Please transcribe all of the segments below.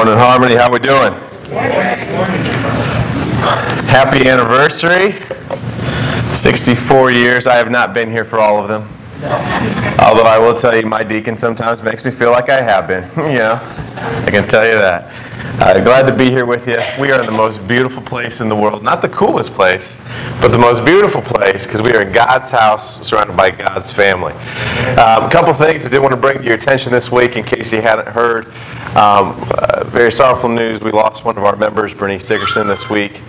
Morning, Harmony. How we doing? Happy anniversary. 64 years. I have not been here for all of them. Although I will tell you, my deacon sometimes makes me feel like I have been. you know, I can tell you that. Uh, glad to be here with you. We are in the most beautiful place in the world. Not the coolest place, but the most beautiful place because we are in God's house surrounded by God's family. Um, a couple things I did want to bring to your attention this week in case you hadn't heard. Um, uh, very sorrowful news. We lost one of our members, Bernice Dickerson, this week.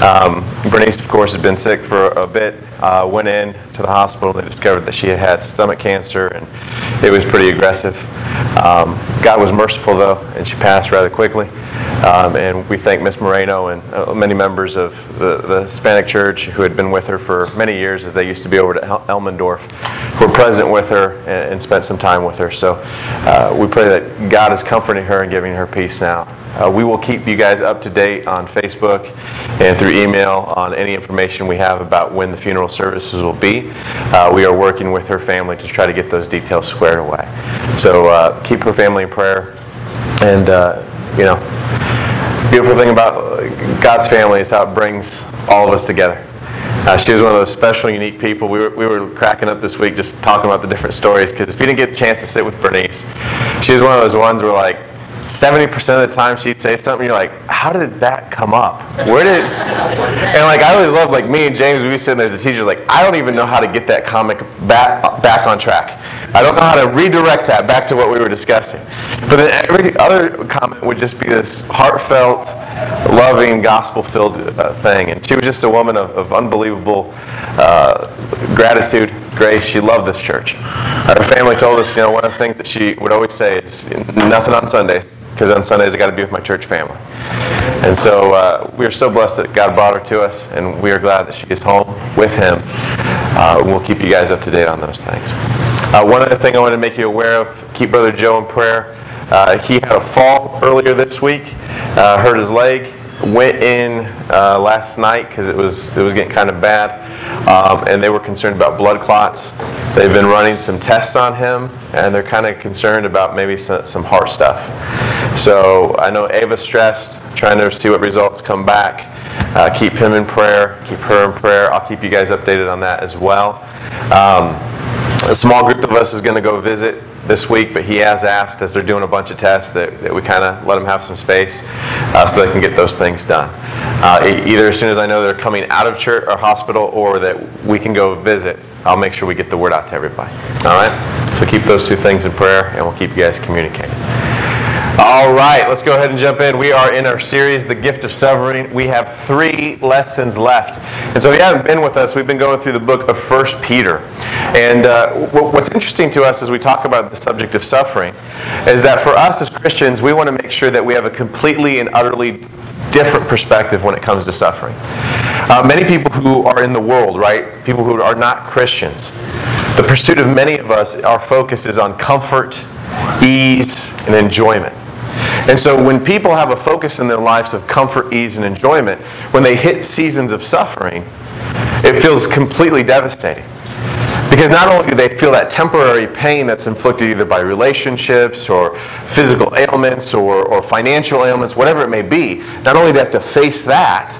Um, Bernice, of course, has been sick for a bit. Uh, went in to the hospital. They discovered that she had had stomach cancer, and it was pretty aggressive. Um, God was merciful, though, and she passed rather quickly. Um, and we thank Miss Moreno and uh, many members of the, the, Hispanic Church who had been with her for many years, as they used to be over to El- Elmendorf, who were present with her and, and spent some time with her. So uh, we pray that God is comforting her and giving her peace now. Uh, we will keep you guys up to date on Facebook and through email on any information we have about when the funeral services will be. Uh, we are working with her family to try to get those details squared away. So uh, keep her family in prayer. And, uh, you know, beautiful thing about God's family is how it brings all of us together. Uh, she was one of those special, unique people. We were, we were cracking up this week just talking about the different stories because if you didn't get a chance to sit with Bernice, she was one of those ones where like 70% of the time she'd say something, you're like, how did that come up? Where did. And like, I always loved, like, me and James, we'd be sitting there as a teacher, like, I don't even know how to get that comic back, back on track. I don't know how to redirect that back to what we were discussing. But then every other comment would just be this heartfelt, loving, gospel filled uh, thing. And she was just a woman of, of unbelievable uh, gratitude, grace. She loved this church. Her family told us, you know, one of the things that she would always say is nothing on Sundays because on Sundays I got to be with my church family. And so uh, we are so blessed that God brought her to us, and we are glad that she is home with Him. Uh, we'll keep you guys up to date on those things. Uh, one other thing I want to make you aware of keep Brother Joe in prayer. Uh, he had a fall earlier this week, uh, hurt his leg, went in uh, last night because it was, it was getting kind of bad, um, and they were concerned about blood clots. They've been running some tests on him, and they're kind of concerned about maybe some, some heart stuff. So I know Ava's stressed, trying to see what results come back. Uh, keep him in prayer, keep her in prayer. I'll keep you guys updated on that as well. Um, a small group of us is going to go visit this week, but he has asked, as they're doing a bunch of tests, that, that we kind of let them have some space uh, so they can get those things done. Uh, either as soon as I know they're coming out of church or hospital or that we can go visit, I'll make sure we get the word out to everybody. All right? So keep those two things in prayer, and we'll keep you guys communicating. All right, let's go ahead and jump in. We are in our series, The Gift of Suffering. We have three lessons left. And so if you haven't been with us, we've been going through the book of First Peter. And uh, what's interesting to us as we talk about the subject of suffering is that for us as Christians, we want to make sure that we have a completely and utterly different perspective when it comes to suffering. Uh, many people who are in the world, right? People who are not Christians. The pursuit of many of us, our focus is on comfort, ease, and enjoyment. And so when people have a focus in their lives of comfort, ease, and enjoyment, when they hit seasons of suffering, it feels completely devastating. Because not only do they feel that temporary pain that's inflicted either by relationships or physical ailments or, or financial ailments, whatever it may be, not only do they have to face that,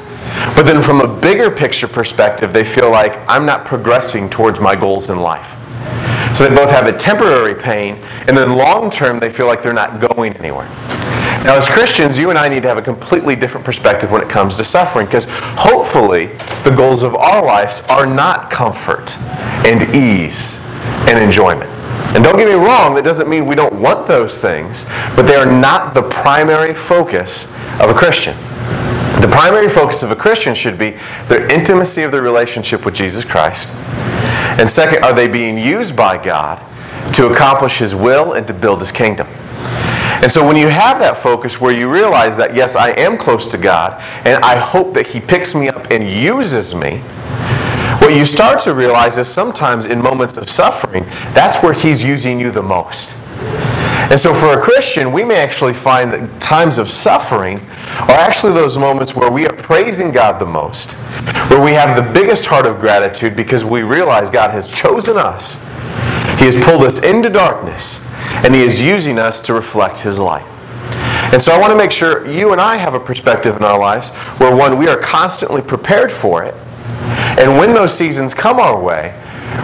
but then from a bigger picture perspective, they feel like I'm not progressing towards my goals in life. So they both have a temporary pain, and then long term, they feel like they're not going anywhere. Now, as Christians, you and I need to have a completely different perspective when it comes to suffering because hopefully the goals of our lives are not comfort and ease and enjoyment. And don't get me wrong, that doesn't mean we don't want those things, but they are not the primary focus of a Christian. The primary focus of a Christian should be their intimacy of their relationship with Jesus Christ. And second, are they being used by God to accomplish His will and to build His kingdom? And so when you have that focus where you realize that, yes, I am close to God, and I hope that He picks me up and uses me, what you start to realize is sometimes in moments of suffering, that's where He's using you the most. And so for a Christian, we may actually find that times of suffering are actually those moments where we are praising God the most, where we have the biggest heart of gratitude because we realize God has chosen us. He has pulled us into darkness and He is using us to reflect His light. And so I want to make sure you and I have a perspective in our lives where, one, we are constantly prepared for it. And when those seasons come our way,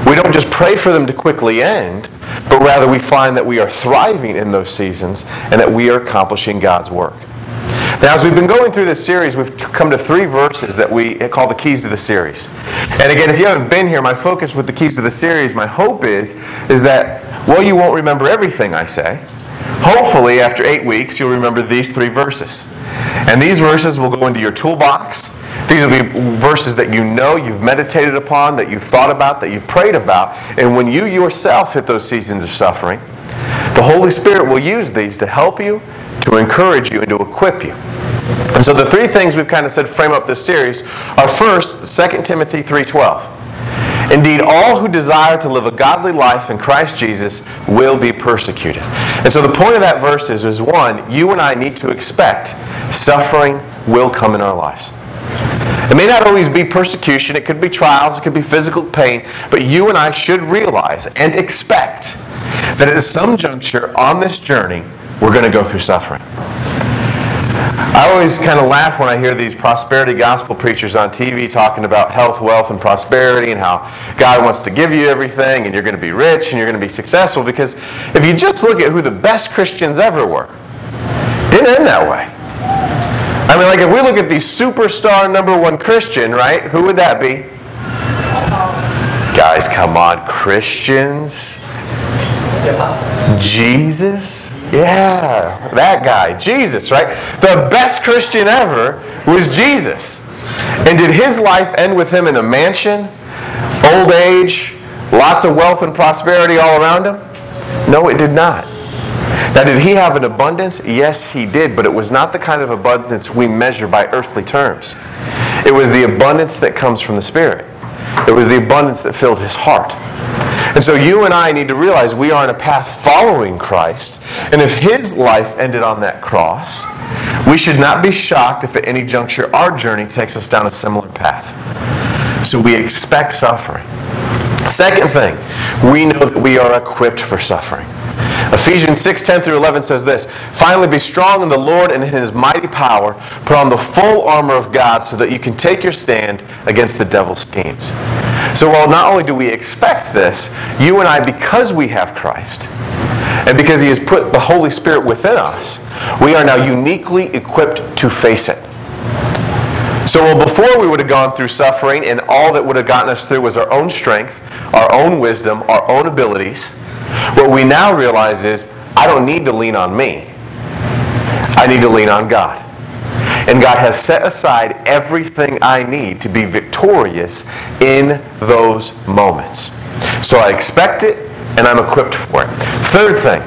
we don't just pray for them to quickly end, but rather we find that we are thriving in those seasons and that we are accomplishing God's work. Now, as we've been going through this series, we've come to three verses that we call the keys to the series. And again, if you haven't been here, my focus with the keys to the series, my hope is, is that, well, you won't remember everything I say. Hopefully, after eight weeks, you'll remember these three verses. And these verses will go into your toolbox. These will be verses that you know, you've meditated upon, that you've thought about, that you've prayed about. And when you yourself hit those seasons of suffering, the Holy Spirit will use these to help you, to encourage you, and to equip you. And so the three things we've kind of said frame up this series are first, 2 Timothy 3.12. Indeed, all who desire to live a godly life in Christ Jesus will be persecuted. And so the point of that verse is, is one, you and I need to expect suffering will come in our lives. It may not always be persecution, it could be trials, it could be physical pain, but you and I should realize and expect that at some juncture on this journey, we're going to go through suffering. I always kind of laugh when I hear these prosperity gospel preachers on TV talking about health, wealth, and prosperity and how God wants to give you everything and you're going to be rich and you're going to be successful. Because if you just look at who the best Christians ever were, didn't end that way. I mean, like if we look at the superstar number one Christian, right? Who would that be? Guys, come on, Christians. Jesus? Yeah, that guy, Jesus, right? The best Christian ever was Jesus. And did his life end with him in a mansion, old age, lots of wealth and prosperity all around him? No, it did not. Now, did he have an abundance? Yes, he did, but it was not the kind of abundance we measure by earthly terms. It was the abundance that comes from the Spirit, it was the abundance that filled his heart. And so you and I need to realize we are on a path following Christ. And if his life ended on that cross, we should not be shocked if at any juncture our journey takes us down a similar path. So we expect suffering. Second thing, we know that we are equipped for suffering. Ephesians 6 10 through 11 says this Finally, be strong in the Lord and in his mighty power. Put on the full armor of God so that you can take your stand against the devil's schemes. So, while not only do we expect this, you and I, because we have Christ, and because he has put the Holy Spirit within us, we are now uniquely equipped to face it. So, well, before we would have gone through suffering, and all that would have gotten us through was our own strength, our own wisdom, our own abilities. What we now realize is I don't need to lean on me. I need to lean on God. And God has set aside everything I need to be victorious in those moments. So I expect it and I'm equipped for it. Third thing.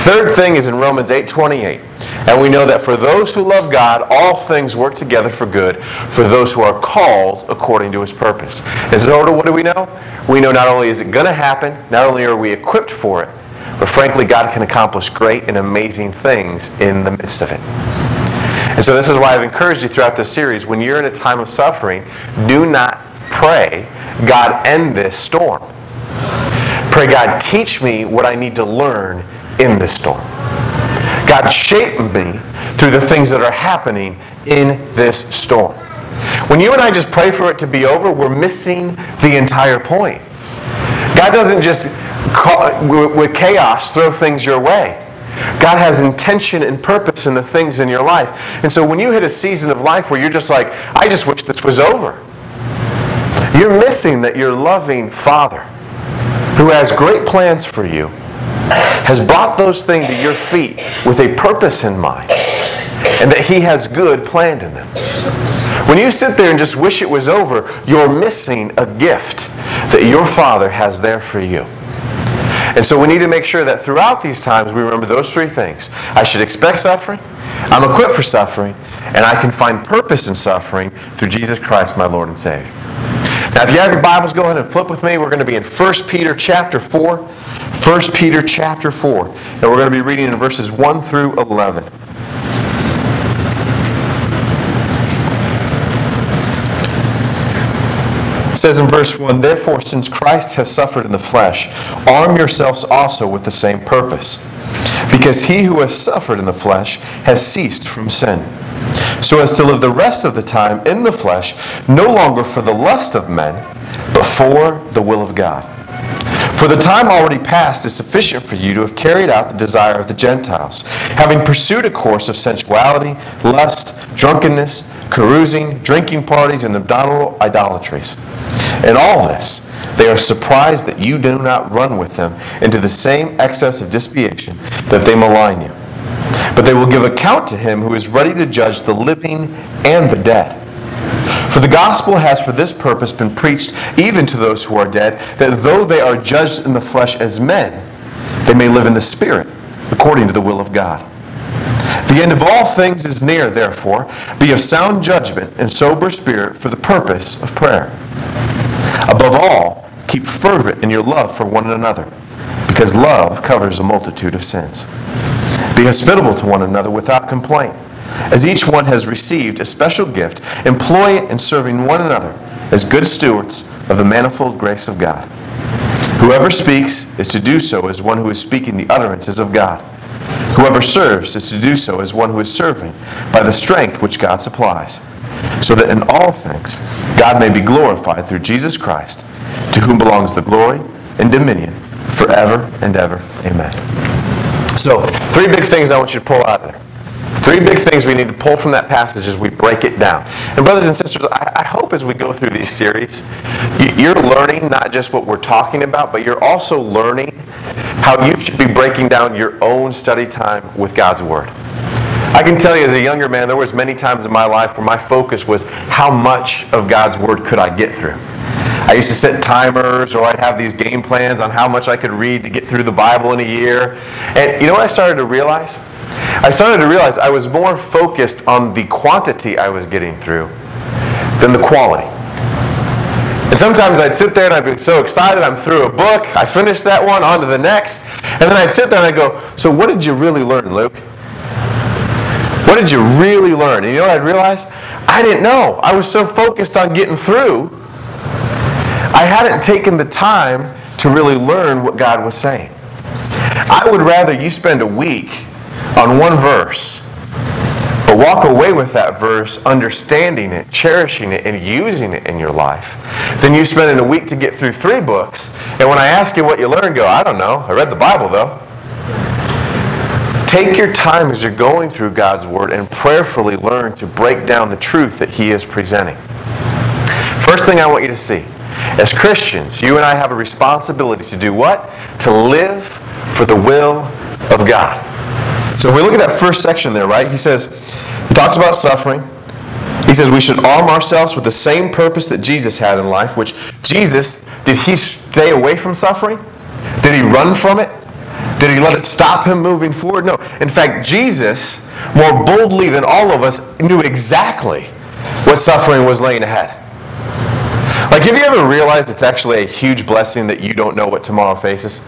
Third thing is in Romans 8:28. And we know that for those who love God, all things work together for good for those who are called according to his purpose. And so, what do we know? We know not only is it going to happen, not only are we equipped for it, but frankly, God can accomplish great and amazing things in the midst of it. And so, this is why I've encouraged you throughout this series when you're in a time of suffering, do not pray, God, end this storm. Pray, God, teach me what I need to learn in this storm. God, shape me through the things that are happening in this storm. When you and I just pray for it to be over, we're missing the entire point. God doesn't just, call, with chaos, throw things your way. God has intention and purpose in the things in your life. And so when you hit a season of life where you're just like, I just wish this was over, you're missing that your loving Father, who has great plans for you, has brought those things to your feet with a purpose in mind and that He has good planned in them. When you sit there and just wish it was over, you're missing a gift that your Father has there for you. And so we need to make sure that throughout these times we remember those three things. I should expect suffering, I'm equipped for suffering, and I can find purpose in suffering through Jesus Christ, my Lord and Savior. Now, if you have your Bibles, go ahead and flip with me. We're going to be in 1 Peter chapter 4. 1 Peter chapter 4. And we're going to be reading in verses 1 through 11. Says in verse 1 Therefore, since Christ has suffered in the flesh, arm yourselves also with the same purpose. because he who has suffered in the flesh has ceased from sin, so as to live the rest of the time in the flesh, no longer for the lust of men, but for the will of God. For the time already past is sufficient for you to have carried out the desire of the Gentiles, having pursued a course of sensuality, lust, drunkenness, carousing, drinking parties, and abdominal idolatries. In all this, they are surprised that you do not run with them into the same excess of disputation that they malign you. But they will give account to him who is ready to judge the living and the dead. For the gospel has for this purpose been preached even to those who are dead, that though they are judged in the flesh as men, they may live in the spirit, according to the will of God. The end of all things is near, therefore. Be of sound judgment and sober spirit for the purpose of prayer. Above all, keep fervent in your love for one another, because love covers a multitude of sins. Be hospitable to one another without complaint. As each one has received a special gift, employ it in serving one another as good stewards of the manifold grace of God. Whoever speaks is to do so as one who is speaking the utterances of God. Whoever serves is to do so as one who is serving by the strength which God supplies, so that in all things God may be glorified through Jesus Christ, to whom belongs the glory and dominion forever and ever. Amen. So, three big things I want you to pull out of there. Three big things we need to pull from that passage as we break it down. And, brothers and sisters, I, I hope as we go through these series, you're learning not just what we're talking about, but you're also learning how you should be breaking down your own study time with God's Word. I can tell you as a younger man, there was many times in my life where my focus was how much of God's Word could I get through. I used to set timers or I'd have these game plans on how much I could read to get through the Bible in a year. And you know what I started to realize? I started to realize I was more focused on the quantity I was getting through than the quality. And sometimes I'd sit there and I'd be so excited, I'm through a book, I finished that one, on to the next. And then I'd sit there and I'd go, So what did you really learn, Luke? What did you really learn? And you know what I'd realize? I didn't know. I was so focused on getting through, I hadn't taken the time to really learn what God was saying. I would rather you spend a week on one verse, but walk away with that verse understanding it, cherishing it, and using it in your life, than you spending a week to get through three books. And when I ask you what you learned, go, I don't know. I read the Bible though. Take your time as you're going through God's Word and prayerfully learn to break down the truth that He is presenting. First thing I want you to see as Christians, you and I have a responsibility to do what? To live for the will of God. So if we look at that first section there, right, he says, he talks about suffering. He says we should arm ourselves with the same purpose that Jesus had in life, which Jesus, did he stay away from suffering? Did he run from it? Did he let it stop him moving forward? No. In fact, Jesus, more boldly than all of us, knew exactly what suffering was laying ahead. Like, have you ever realized it's actually a huge blessing that you don't know what tomorrow faces?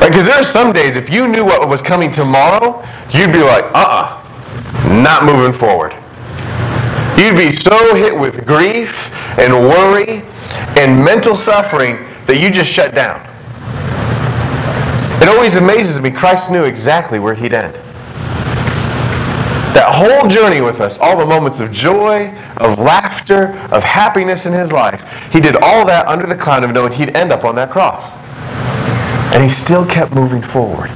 Like, because there are some days, if you knew what was coming tomorrow, you'd be like, uh uh not moving forward. You'd be so hit with grief and worry and mental suffering that you just shut down. It always amazes me, Christ knew exactly where he'd end. That whole journey with us, all the moments of joy, of laughter, of happiness in his life, he did all that under the cloud of knowing he'd end up on that cross. And he still kept moving forward.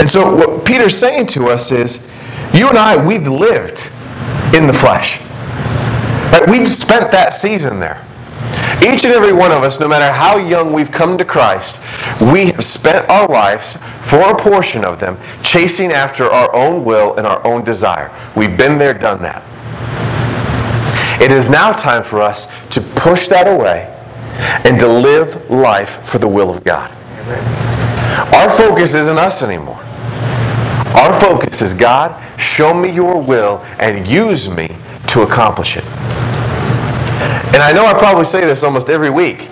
And so, what Peter's saying to us is you and I, we've lived in the flesh. Right? We've spent that season there. Each and every one of us, no matter how young we've come to Christ, we have spent our lives, for a portion of them, chasing after our own will and our own desire. We've been there, done that. It is now time for us to push that away and to live life for the will of God. Our focus isn't us anymore. Our focus is God, show me your will and use me to accomplish it. And I know I probably say this almost every week,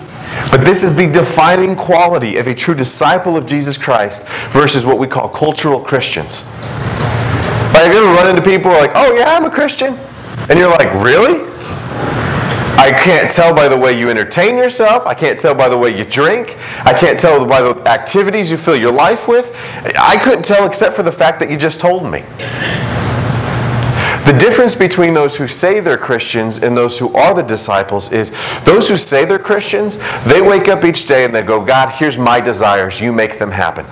but this is the defining quality of a true disciple of Jesus Christ versus what we call cultural Christians. Like, have you ever run into people who are like, oh, yeah, I'm a Christian? And you're like, really? I can't tell by the way you entertain yourself. I can't tell by the way you drink. I can't tell by the activities you fill your life with. I couldn't tell except for the fact that you just told me. The difference between those who say they're Christians and those who are the disciples is those who say they're Christians, they wake up each day and they go, God, here's my desires. You make them happen.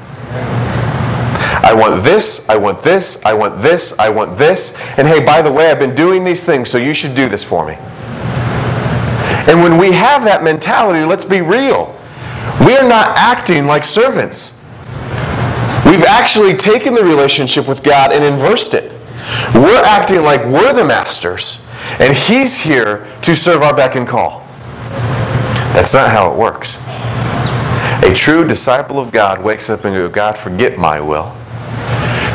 I want this, I want this, I want this, I want this. And hey, by the way, I've been doing these things, so you should do this for me. And when we have that mentality, let's be real. We are not acting like servants. We've actually taken the relationship with God and inversed it. We're acting like we're the masters, and He's here to serve our beck and call. That's not how it works. A true disciple of God wakes up and goes, God, forget my will.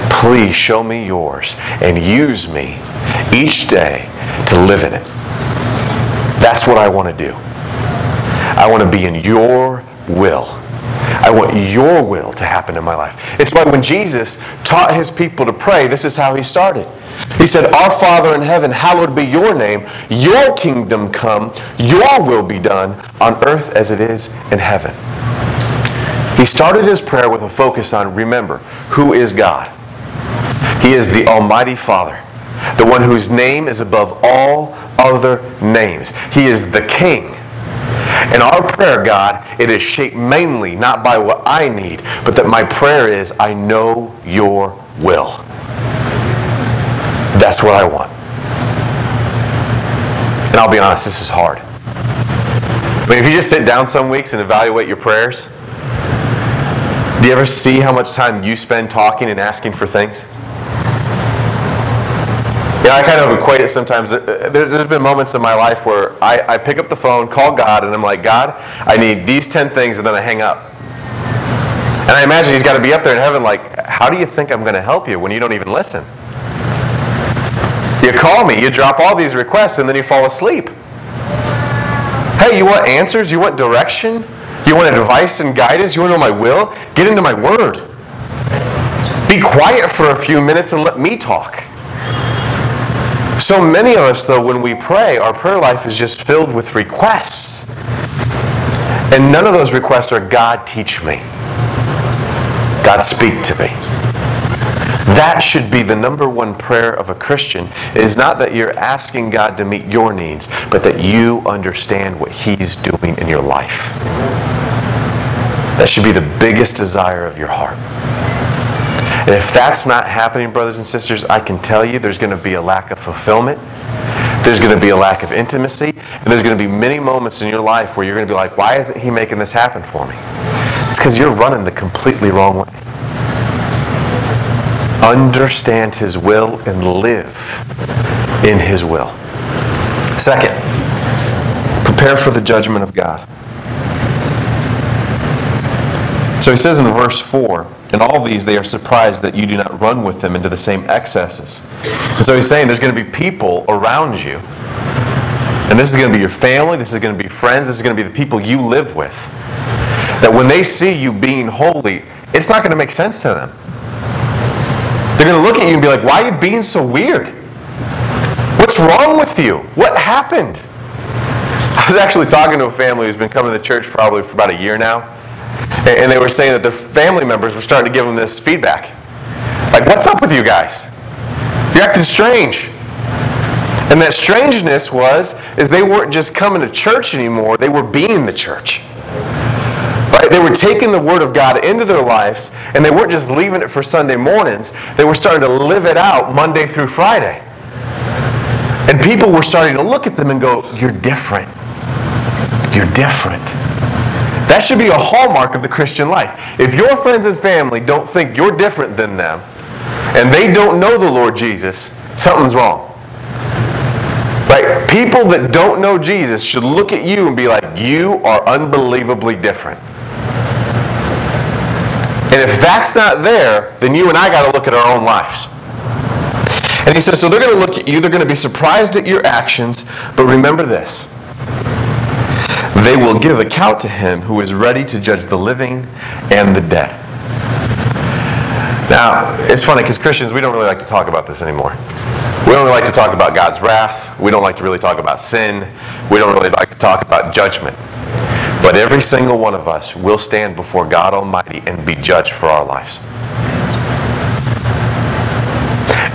Please show me yours and use me each day to live in it. That's what I want to do. I want to be in your will. I want your will to happen in my life. It's why when Jesus taught his people to pray, this is how he started. He said, Our Father in heaven, hallowed be your name. Your kingdom come. Your will be done on earth as it is in heaven. He started his prayer with a focus on remember, who is God? He is the Almighty Father, the one whose name is above all other names. He is the King. In our prayer, God, it is shaped mainly not by what I need, but that my prayer is, I know your will. That's what I want. And I'll be honest, this is hard. I mean, if you just sit down some weeks and evaluate your prayers, do you ever see how much time you spend talking and asking for things? Yeah, I kind of equate it sometimes. Uh, there's, there's been moments in my life where I, I pick up the phone, call God, and I'm like, God, I need these 10 things, and then I hang up. And I imagine He's got to be up there in heaven, like, how do you think I'm going to help you when you don't even listen? You call me, you drop all these requests, and then you fall asleep. Hey, you want answers? You want direction? You want advice and guidance? You want to know my will? Get into my word. Be quiet for a few minutes and let me talk. So many of us, though, when we pray, our prayer life is just filled with requests. And none of those requests are, God, teach me. God, speak to me. That should be the number one prayer of a Christian. It is not that you're asking God to meet your needs, but that you understand what He's doing in your life. That should be the biggest desire of your heart. And if that's not happening, brothers and sisters, I can tell you there's going to be a lack of fulfillment. There's going to be a lack of intimacy. And there's going to be many moments in your life where you're going to be like, why isn't he making this happen for me? It's because you're running the completely wrong way. Understand his will and live in his will. Second, prepare for the judgment of God. So he says in verse 4 In all these they are surprised that you do not run with them into the same excesses. And so he's saying there's going to be people around you. And this is going to be your family, this is going to be friends, this is going to be the people you live with. That when they see you being holy, it's not going to make sense to them. They're going to look at you and be like, Why are you being so weird? What's wrong with you? What happened? I was actually talking to a family who's been coming to church probably for about a year now. And they were saying that their family members were starting to give them this feedback. Like, what's up with you guys? You're acting strange. And that strangeness was, is they weren't just coming to church anymore, they were being the church. Right? They were taking the Word of God into their lives, and they weren't just leaving it for Sunday mornings, they were starting to live it out Monday through Friday. And people were starting to look at them and go, You're different. You're different. That should be a hallmark of the Christian life. If your friends and family don't think you're different than them, and they don't know the Lord Jesus, something's wrong. Right? People that don't know Jesus should look at you and be like, you are unbelievably different. And if that's not there, then you and I got to look at our own lives. And he says, so they're going to look at you, they're going to be surprised at your actions, but remember this they will give account to him who is ready to judge the living and the dead. Now, it's funny because Christians, we don't really like to talk about this anymore. We don't really like to talk about God's wrath. We don't like to really talk about sin. We don't really like to talk about judgment. But every single one of us will stand before God Almighty and be judged for our lives.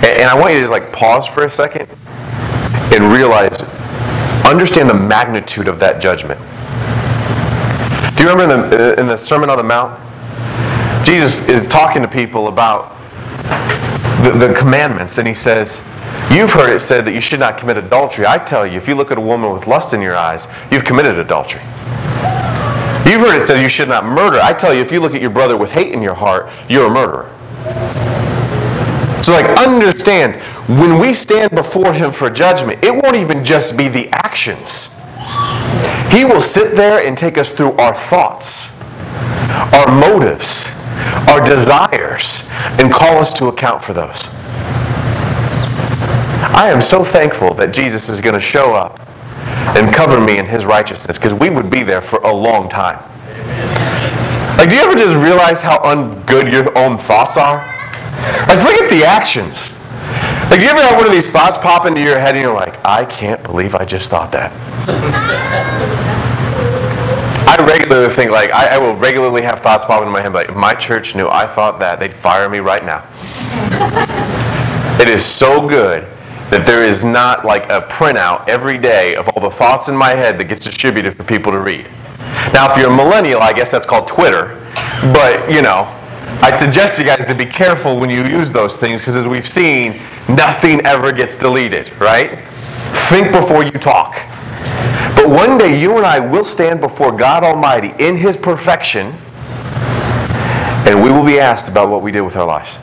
And I want you to just like pause for a second and realize, understand the magnitude of that judgment. Do you remember in the, in the Sermon on the Mount? Jesus is talking to people about the, the commandments, and he says, You've heard it said that you should not commit adultery. I tell you, if you look at a woman with lust in your eyes, you've committed adultery. You've heard it said you should not murder. I tell you, if you look at your brother with hate in your heart, you're a murderer. So, like, understand, when we stand before Him for judgment, it won't even just be the actions. He will sit there and take us through our thoughts, our motives, our desires, and call us to account for those. I am so thankful that Jesus is going to show up and cover me in his righteousness because we would be there for a long time. Like, do you ever just realize how ungood your own thoughts are? Like, forget the actions. Like, do you ever have one of these thoughts pop into your head and you're like, I can't believe I just thought that? Regularly think, like, I, I, will regularly have thoughts pop into my head, like, if my church knew I thought that, they'd fire me right now. it is so good that there is not like a printout every day of all the thoughts in my head that gets distributed for people to read. Now, if you're a millennial, I guess that's called Twitter. But, you know, I'd suggest you guys to be careful when you use those things because as we've seen, nothing ever gets deleted, right? Think before you talk. But one day you and I will stand before God Almighty in His perfection and we will be asked about what we did with our lives.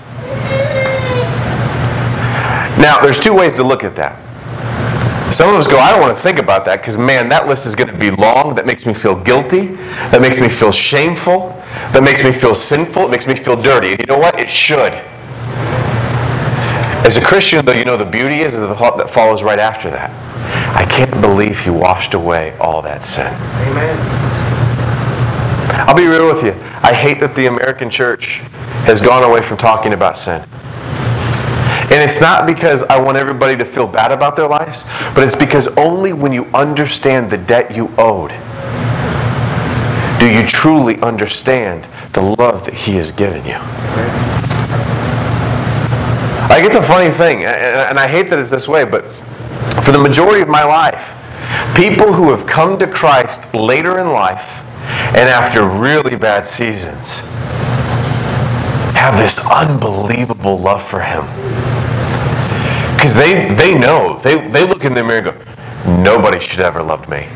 Now, there's two ways to look at that. Some of us go, I don't want to think about that because, man, that list is going to be long. That makes me feel guilty. That makes me feel shameful. That makes me feel sinful. It makes me feel dirty. And you know what? It should. As a Christian, though, you know the beauty is, the thought that follows right after that. I can't believe he washed away all that sin. Amen. I'll be real with you. I hate that the American church has gone away from talking about sin. And it's not because I want everybody to feel bad about their lives, but it's because only when you understand the debt you owed do you truly understand the love that He has given you. Like, it's a funny thing, and I hate that it's this way, but for the majority of my life, people who have come to Christ later in life and after really bad seasons have this unbelievable love for Him because they, they know, they, they look in the mirror and go, nobody should ever loved me.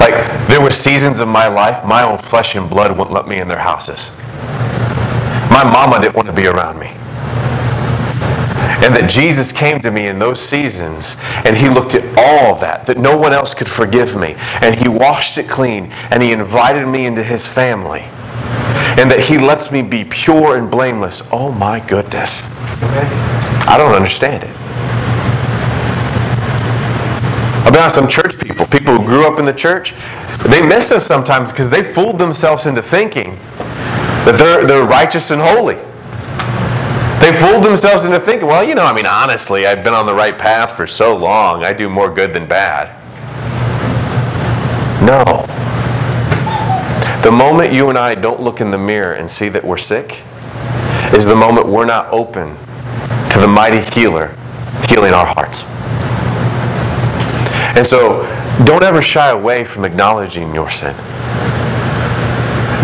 Like, there were seasons of my life, my own flesh and blood wouldn't let me in their houses. My mama didn't want to be around me. And that Jesus came to me in those seasons and he looked at all of that, that no one else could forgive me. And he washed it clean and he invited me into his family. And that he lets me be pure and blameless. Oh my goodness. I don't understand it. I'll be honest, some church people, people who grew up in the church, they miss us sometimes because they fooled themselves into thinking that they're, they're righteous and holy. They fooled themselves into thinking, well, you know, I mean, honestly, I've been on the right path for so long, I do more good than bad. No. The moment you and I don't look in the mirror and see that we're sick is the moment we're not open to the mighty healer healing our hearts. And so, don't ever shy away from acknowledging your sin.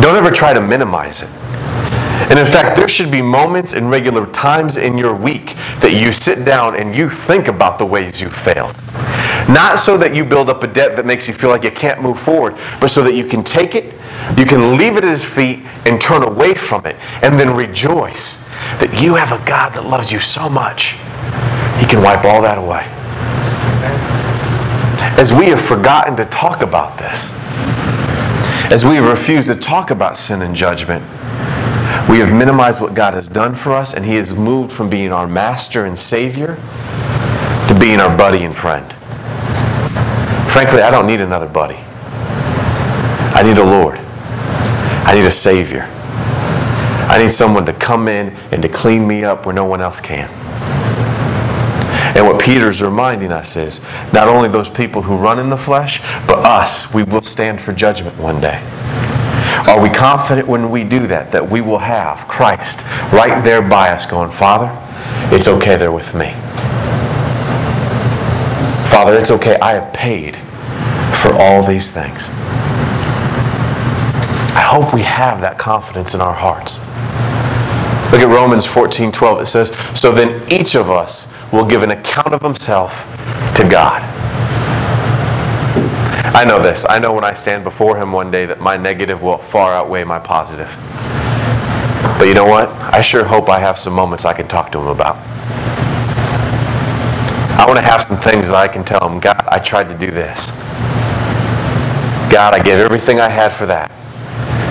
Don't ever try to minimize it. And in fact, there should be moments and regular times in your week that you sit down and you think about the ways you failed. Not so that you build up a debt that makes you feel like you can't move forward, but so that you can take it, you can leave it at His feet, and turn away from it, and then rejoice that you have a God that loves you so much, He can wipe all that away. As we have forgotten to talk about this, as we have refused to talk about sin and judgment, we have minimized what God has done for us, and He has moved from being our master and Savior to being our buddy and friend. Frankly, I don't need another buddy. I need a Lord. I need a Savior. I need someone to come in and to clean me up where no one else can. And what Peter's reminding us is not only those people who run in the flesh, but us, we will stand for judgment one day. Are we confident when we do that that we will have Christ right there by us going, Father, it's okay there with me. Father, it's okay. I have paid for all these things. I hope we have that confidence in our hearts. Look at Romans 14 12. It says, So then each of us will give an account of himself to God. I know this. I know when I stand before him one day that my negative will far outweigh my positive. But you know what? I sure hope I have some moments I can talk to him about. I want to have some things that I can tell him, God, I tried to do this. God, I gave everything I had for that.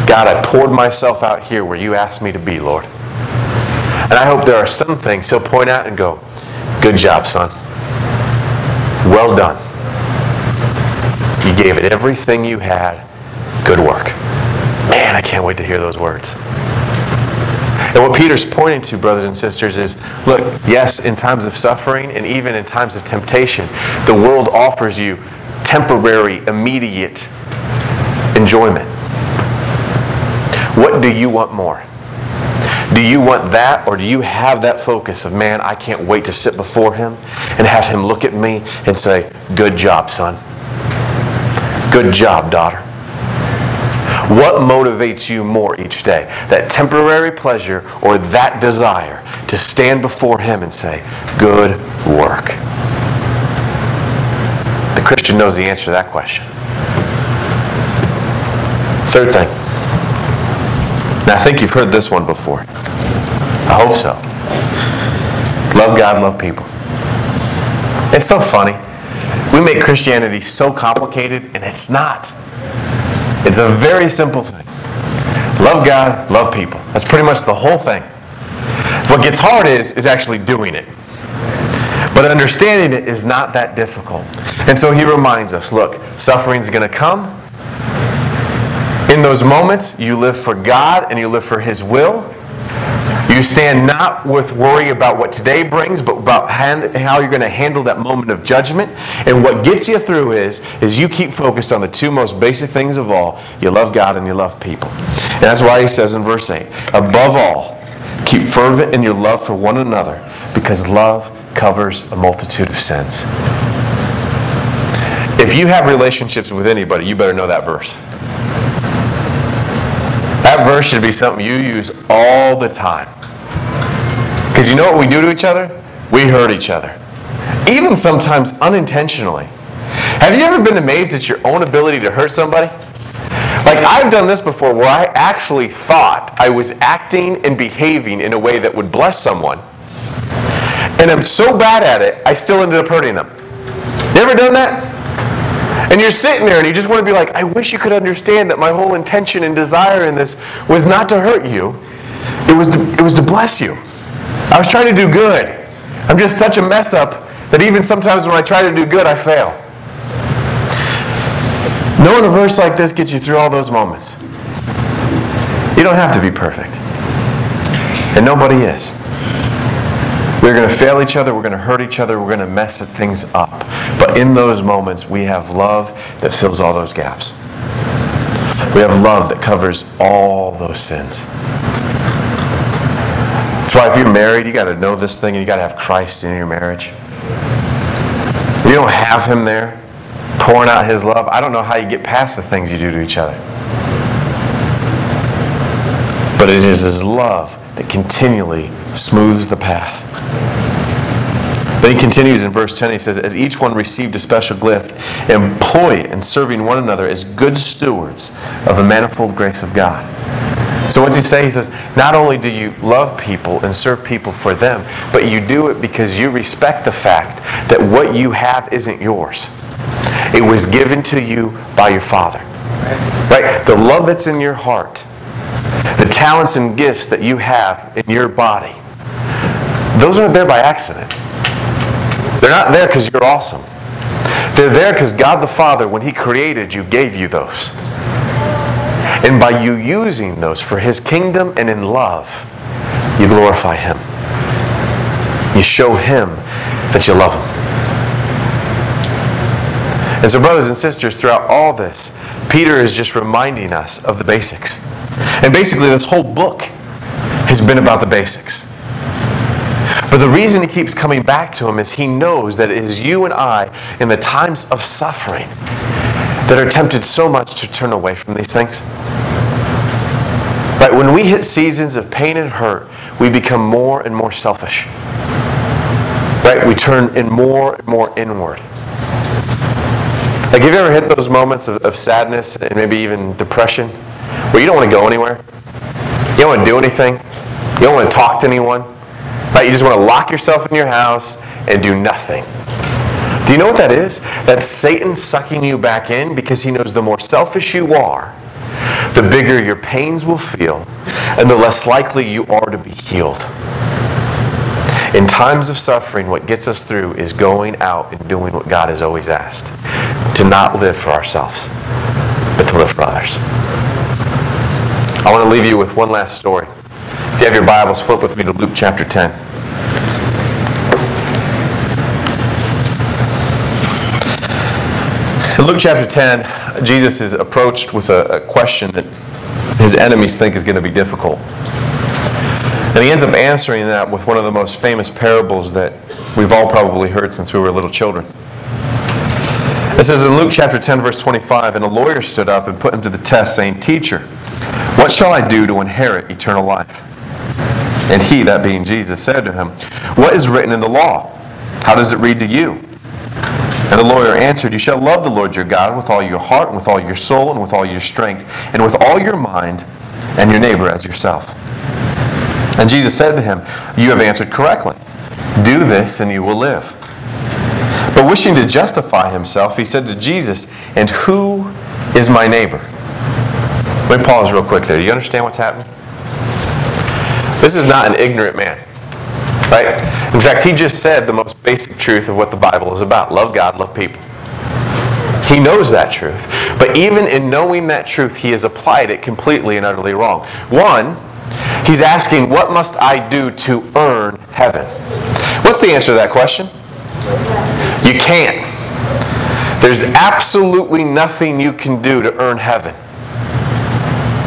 God, I poured myself out here where you asked me to be, Lord. And I hope there are some things he'll point out and go, Good job, son. Well done. You gave it everything you had. Good work. Man, I can't wait to hear those words. And what Peter's pointing to, brothers and sisters, is look, yes, in times of suffering and even in times of temptation, the world offers you temporary, immediate enjoyment. What do you want more? Do you want that, or do you have that focus of, man, I can't wait to sit before him and have him look at me and say, Good job, son. Good job, daughter. What motivates you more each day? That temporary pleasure or that desire to stand before Him and say, Good work? The Christian knows the answer to that question. Third thing. Now, I think you've heard this one before. I hope so. Love God, love people. It's so funny. We make Christianity so complicated, and it's not. It's a very simple thing. Love God, love people. That's pretty much the whole thing. What gets hard is is actually doing it. But understanding it is not that difficult. And so he reminds us, look, suffering's going to come. In those moments, you live for God and you live for his will. You stand not with worry about what today brings, but about how you're going to handle that moment of judgment. And what gets you through is, is you keep focused on the two most basic things of all. You love God and you love people. And that's why he says in verse 8, above all, keep fervent in your love for one another, because love covers a multitude of sins. If you have relationships with anybody, you better know that verse. That verse should be something you use all the time. Because you know what we do to each other? We hurt each other. Even sometimes unintentionally. Have you ever been amazed at your own ability to hurt somebody? Like, I've done this before where I actually thought I was acting and behaving in a way that would bless someone. And I'm so bad at it, I still ended up hurting them. You ever done that? And you're sitting there and you just want to be like, I wish you could understand that my whole intention and desire in this was not to hurt you, it was to, it was to bless you. I was trying to do good. I'm just such a mess up that even sometimes when I try to do good, I fail. Knowing a verse like this gets you through all those moments. You don't have to be perfect. And nobody is. We're going to fail each other, we're going to hurt each other, we're going to mess things up. But in those moments, we have love that fills all those gaps. We have love that covers all those sins. That's why if you're married, you got to know this thing and you got to have Christ in your marriage. If you don't have Him there, pouring out His love, I don't know how you get past the things you do to each other. But it is His love that continually smooths the path. Then he continues in verse 10, he says, As each one received a special gift, employ it in serving one another as good stewards of the manifold grace of God. So what's he say? He says, not only do you love people and serve people for them, but you do it because you respect the fact that what you have isn't yours. It was given to you by your Father. Right? The love that's in your heart, the talents and gifts that you have in your body, those aren't there by accident. They're not there because you're awesome. They're there because God the Father, when He created you, gave you those. And by you using those for His kingdom and in love, you glorify Him. You show Him that you love Him. And so, brothers and sisters, throughout all this, Peter is just reminding us of the basics. And basically, this whole book has been about the basics. But the reason he keeps coming back to him is he knows that it is you and I, in the times of suffering, that are tempted so much to turn away from these things. Right? When we hit seasons of pain and hurt, we become more and more selfish. Right? We turn in more and more inward. Like, have you ever hit those moments of, of sadness and maybe even depression where you don't want to go anywhere? You don't want to do anything? You don't want to talk to anyone? Right? You just want to lock yourself in your house and do nothing. Do you know what that is? That's Satan sucking you back in because he knows the more selfish you are, the bigger your pains will feel, and the less likely you are to be healed. In times of suffering, what gets us through is going out and doing what God has always asked to not live for ourselves, but to live for others. I want to leave you with one last story. If you have your Bibles, flip with me to Luke chapter 10. In Luke chapter 10, Jesus is approached with a, a question that his enemies think is going to be difficult. And he ends up answering that with one of the most famous parables that we've all probably heard since we were little children. It says in Luke chapter 10, verse 25, And a lawyer stood up and put him to the test, saying, Teacher, what shall I do to inherit eternal life? And he, that being Jesus, said to him, What is written in the law? How does it read to you? And the lawyer answered, You shall love the Lord your God with all your heart, and with all your soul, and with all your strength, and with all your mind, and your neighbor as yourself. And Jesus said to him, You have answered correctly. Do this and you will live. But wishing to justify himself, he said to Jesus, And who is my neighbor? Let me pause real quick there. Do you understand what's happening? This is not an ignorant man. Right? In fact, he just said the most basic truth of what the Bible is about love God, love people. He knows that truth. But even in knowing that truth, he has applied it completely and utterly wrong. One, He's asking, What must I do to earn heaven? What's the answer to that question? You can't. There's absolutely nothing you can do to earn heaven.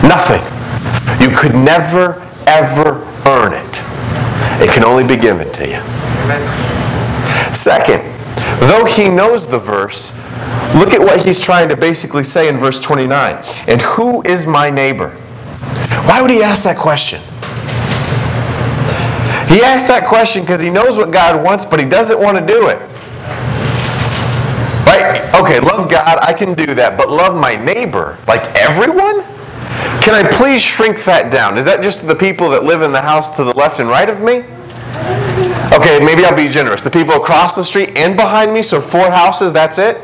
Nothing. You could never, ever earn it. It can only be given to you. Second, though he knows the verse, look at what he's trying to basically say in verse 29. And who is my neighbor? Why would he ask that question? He asks that question because he knows what God wants, but he doesn't want to do it. Right? Okay, love God, I can do that, but love my neighbor, like everyone? Can I please shrink that down? Is that just the people that live in the house to the left and right of me? Okay, maybe I'll be generous. The people across the street and behind me, so four houses, that's it?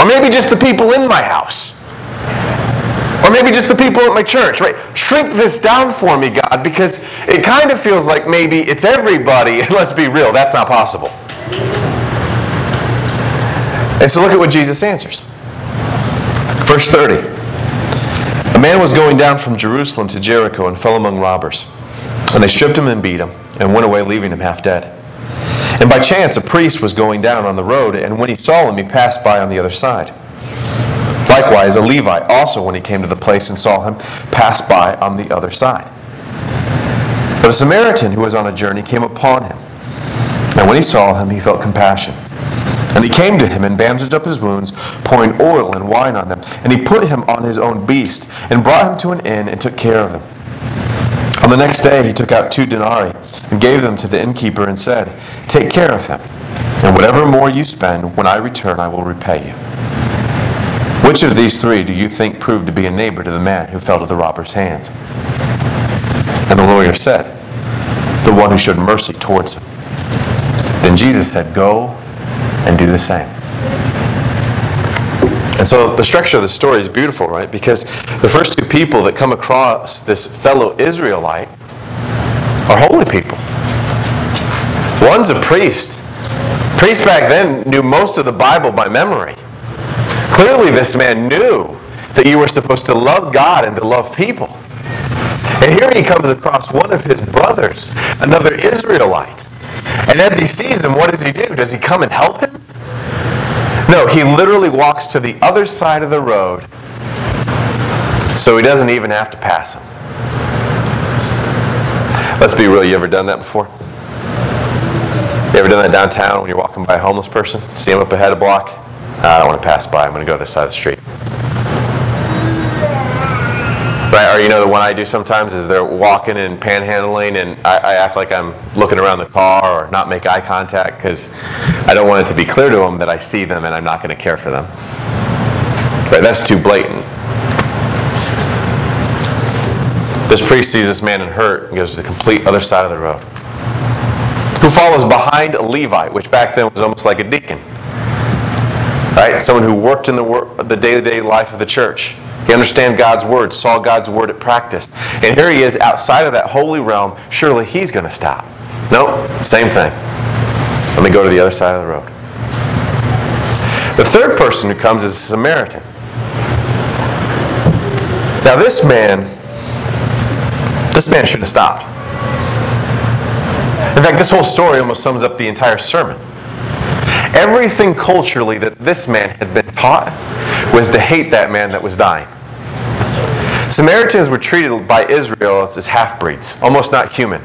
Or maybe just the people in my house. Or maybe just the people at my church, right? Shrink this down for me, God, because it kind of feels like maybe it's everybody. Let's be real, that's not possible. And so look at what Jesus answers. Verse 30. A man was going down from Jerusalem to Jericho and fell among robbers. And they stripped him and beat him and went away, leaving him half dead. And by chance, a priest was going down on the road, and when he saw him, he passed by on the other side. Likewise, a Levite also, when he came to the place and saw him, passed by on the other side. But a Samaritan who was on a journey came upon him. And when he saw him, he felt compassion. And he came to him and bandaged up his wounds, pouring oil and wine on them. And he put him on his own beast and brought him to an inn and took care of him. On the next day, he took out two denarii and gave them to the innkeeper and said, Take care of him, and whatever more you spend, when I return, I will repay you. Which of these three do you think proved to be a neighbor to the man who fell to the robber's hands? And the lawyer said, The one who showed mercy towards him. Then Jesus said, Go and do the same. And so the structure of the story is beautiful, right? Because the first two people that come across this fellow Israelite are holy people. One's a priest. Priests back then knew most of the Bible by memory. Clearly, this man knew that you were supposed to love God and to love people. And here he comes across one of his brothers, another Israelite. And as he sees him, what does he do? Does he come and help him? No, he literally walks to the other side of the road so he doesn't even have to pass him. Let's be real, you ever done that before? You ever done that downtown when you're walking by a homeless person? See him up ahead a block? Ah, I don't want to pass by, I'm going to go to this side of the street. Right, or you know the one I do sometimes is they're walking and panhandling, and I, I act like I'm looking around the car or not make eye contact because I don't want it to be clear to them that I see them and I'm not going to care for them. Right, that's too blatant. This priest sees this man in hurt and goes to the complete other side of the road. Who follows behind a Levite, which back then was almost like a deacon. Right? Someone who worked in the, work, the day-to-day life of the church. He understood God's word, saw God's word at practice. And here he is outside of that holy realm. Surely he's going to stop. Nope, same thing. Let me go to the other side of the road. The third person who comes is a Samaritan. Now, this man, this man should have stopped. In fact, this whole story almost sums up the entire sermon. Everything culturally that this man had been taught was to hate that man that was dying. Samaritans were treated by Israel as half breeds, almost not human.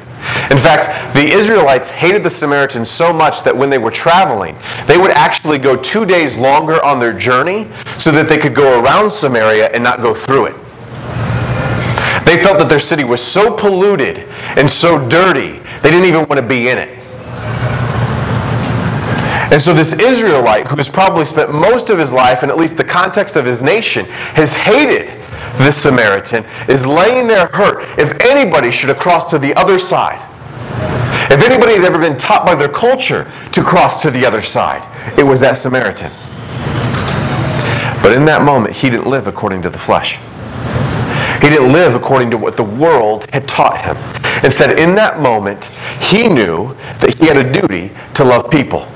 In fact, the Israelites hated the Samaritans so much that when they were traveling, they would actually go two days longer on their journey so that they could go around Samaria and not go through it. They felt that their city was so polluted and so dirty, they didn't even want to be in it. And so, this Israelite, who has probably spent most of his life, in at least the context of his nation, has hated this Samaritan, is laying there hurt. If anybody should have crossed to the other side, if anybody had ever been taught by their culture to cross to the other side, it was that Samaritan. But in that moment, he didn't live according to the flesh. He didn't live according to what the world had taught him. Instead, in that moment, he knew that he had a duty to love people.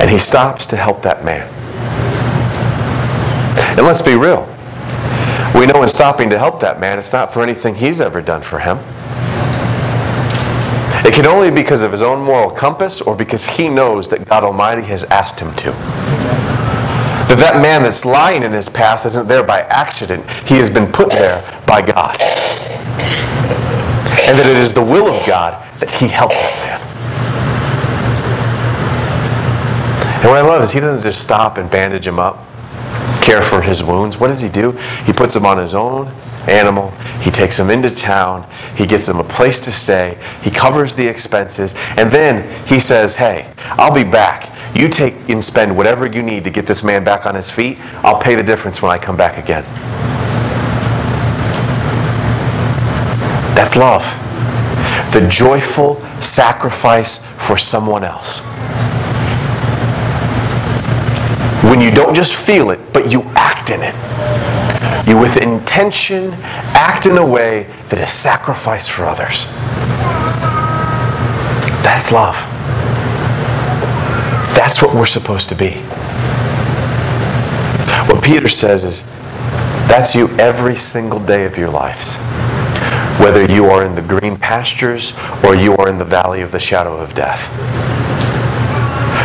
And he stops to help that man. And let's be real. We know in stopping to help that man, it's not for anything he's ever done for him. It can only be because of his own moral compass or because he knows that God Almighty has asked him to. That that man that's lying in his path isn't there by accident. He has been put there by God. And that it is the will of God that he help that man. And what I love is he doesn't just stop and bandage him up, care for his wounds. What does he do? He puts him on his own animal. He takes him into town. He gets him a place to stay. He covers the expenses. And then he says, Hey, I'll be back. You take and spend whatever you need to get this man back on his feet. I'll pay the difference when I come back again. That's love. The joyful sacrifice for someone else when you don't just feel it, but you act in it. You, with intention, act in a way that is sacrifice for others. That's love. That's what we're supposed to be. What Peter says is that's you every single day of your lives. Whether you are in the green pastures or you are in the valley of the shadow of death.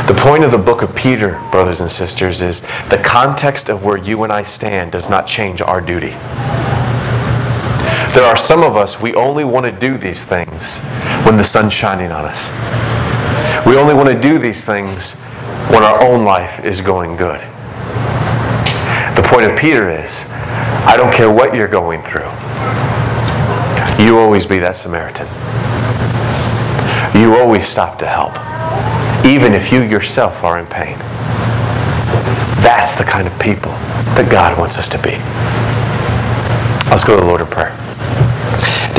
The point of the book of Peter, brothers and sisters, is the context of where you and I stand does not change our duty. There are some of us, we only want to do these things when the sun's shining on us. We only want to do these things when our own life is going good. The point of Peter is I don't care what you're going through, you always be that Samaritan. You always stop to help even if you yourself are in pain. That's the kind of people that God wants us to be. Let's go to the Lord in prayer.